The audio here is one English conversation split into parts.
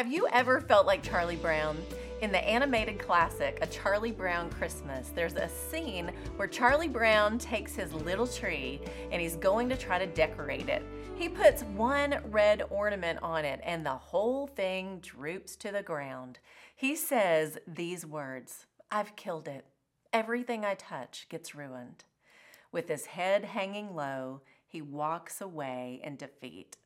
Have you ever felt like Charlie Brown? In the animated classic, A Charlie Brown Christmas, there's a scene where Charlie Brown takes his little tree and he's going to try to decorate it. He puts one red ornament on it and the whole thing droops to the ground. He says these words I've killed it. Everything I touch gets ruined. With his head hanging low, he walks away in defeat.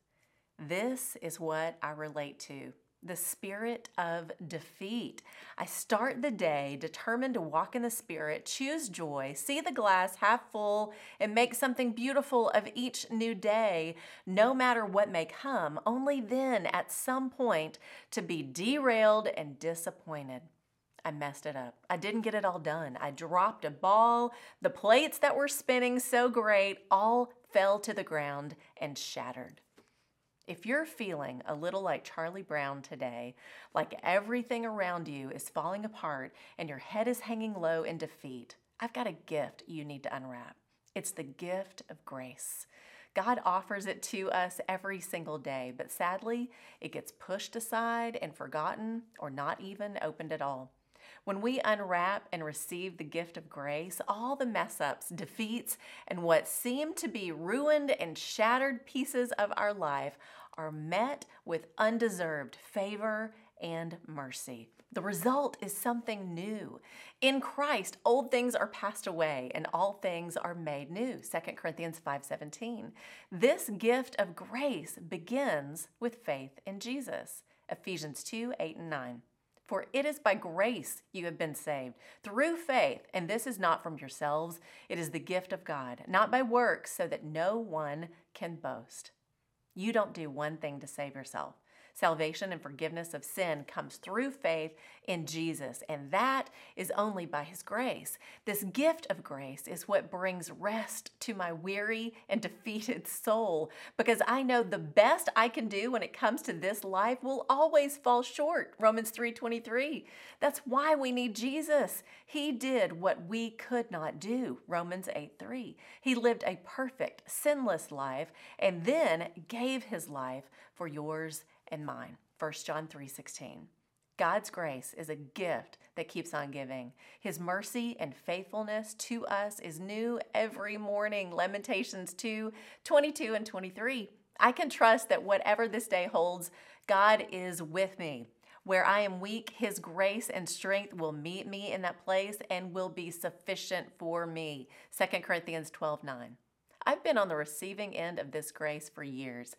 This is what I relate to the spirit of defeat. I start the day determined to walk in the spirit, choose joy, see the glass half full, and make something beautiful of each new day, no matter what may come, only then at some point to be derailed and disappointed. I messed it up. I didn't get it all done. I dropped a ball. The plates that were spinning so great all fell to the ground and shattered. If you're feeling a little like Charlie Brown today, like everything around you is falling apart and your head is hanging low in defeat, I've got a gift you need to unwrap. It's the gift of grace. God offers it to us every single day, but sadly, it gets pushed aside and forgotten or not even opened at all. When we unwrap and receive the gift of grace, all the mess ups, defeats, and what seem to be ruined and shattered pieces of our life are met with undeserved favor and mercy. The result is something new. In Christ, old things are passed away and all things are made new. 2 Corinthians 5:17. This gift of grace begins with faith in Jesus. Ephesians 2, 8 and 9. For it is by grace you have been saved, through faith, and this is not from yourselves, it is the gift of God, not by works, so that no one can boast. You don't do one thing to save yourself. Salvation and forgiveness of sin comes through faith in Jesus, and that is only by His grace. This gift of grace is what brings rest to my weary and defeated soul because I know the best I can do when it comes to this life will always fall short. Romans 3:23. That's why we need Jesus. He did what we could not do. Romans 8:3. He lived a perfect, sinless life and then gave his life for yours and mine. 1 John 3:16. God's grace is a gift that keeps on giving. His mercy and faithfulness to us is new every morning. Lamentations 2 22 and 23. I can trust that whatever this day holds, God is with me. Where I am weak, His grace and strength will meet me in that place and will be sufficient for me. 2 Corinthians 12 9. I've been on the receiving end of this grace for years.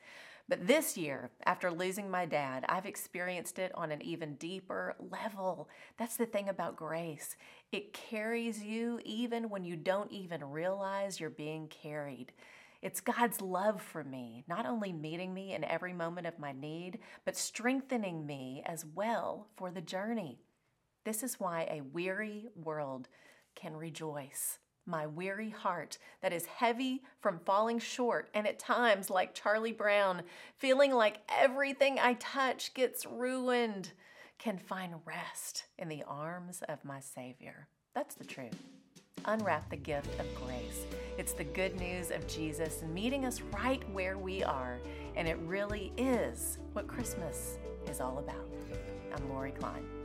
But this year, after losing my dad, I've experienced it on an even deeper level. That's the thing about grace. It carries you even when you don't even realize you're being carried. It's God's love for me, not only meeting me in every moment of my need, but strengthening me as well for the journey. This is why a weary world can rejoice my weary heart that is heavy from falling short, and at times, like Charlie Brown, feeling like everything I touch gets ruined, can find rest in the arms of my Savior. That's the truth. Unwrap the gift of grace. It's the good news of Jesus meeting us right where we are, and it really is what Christmas is all about. I'm Lori Klein.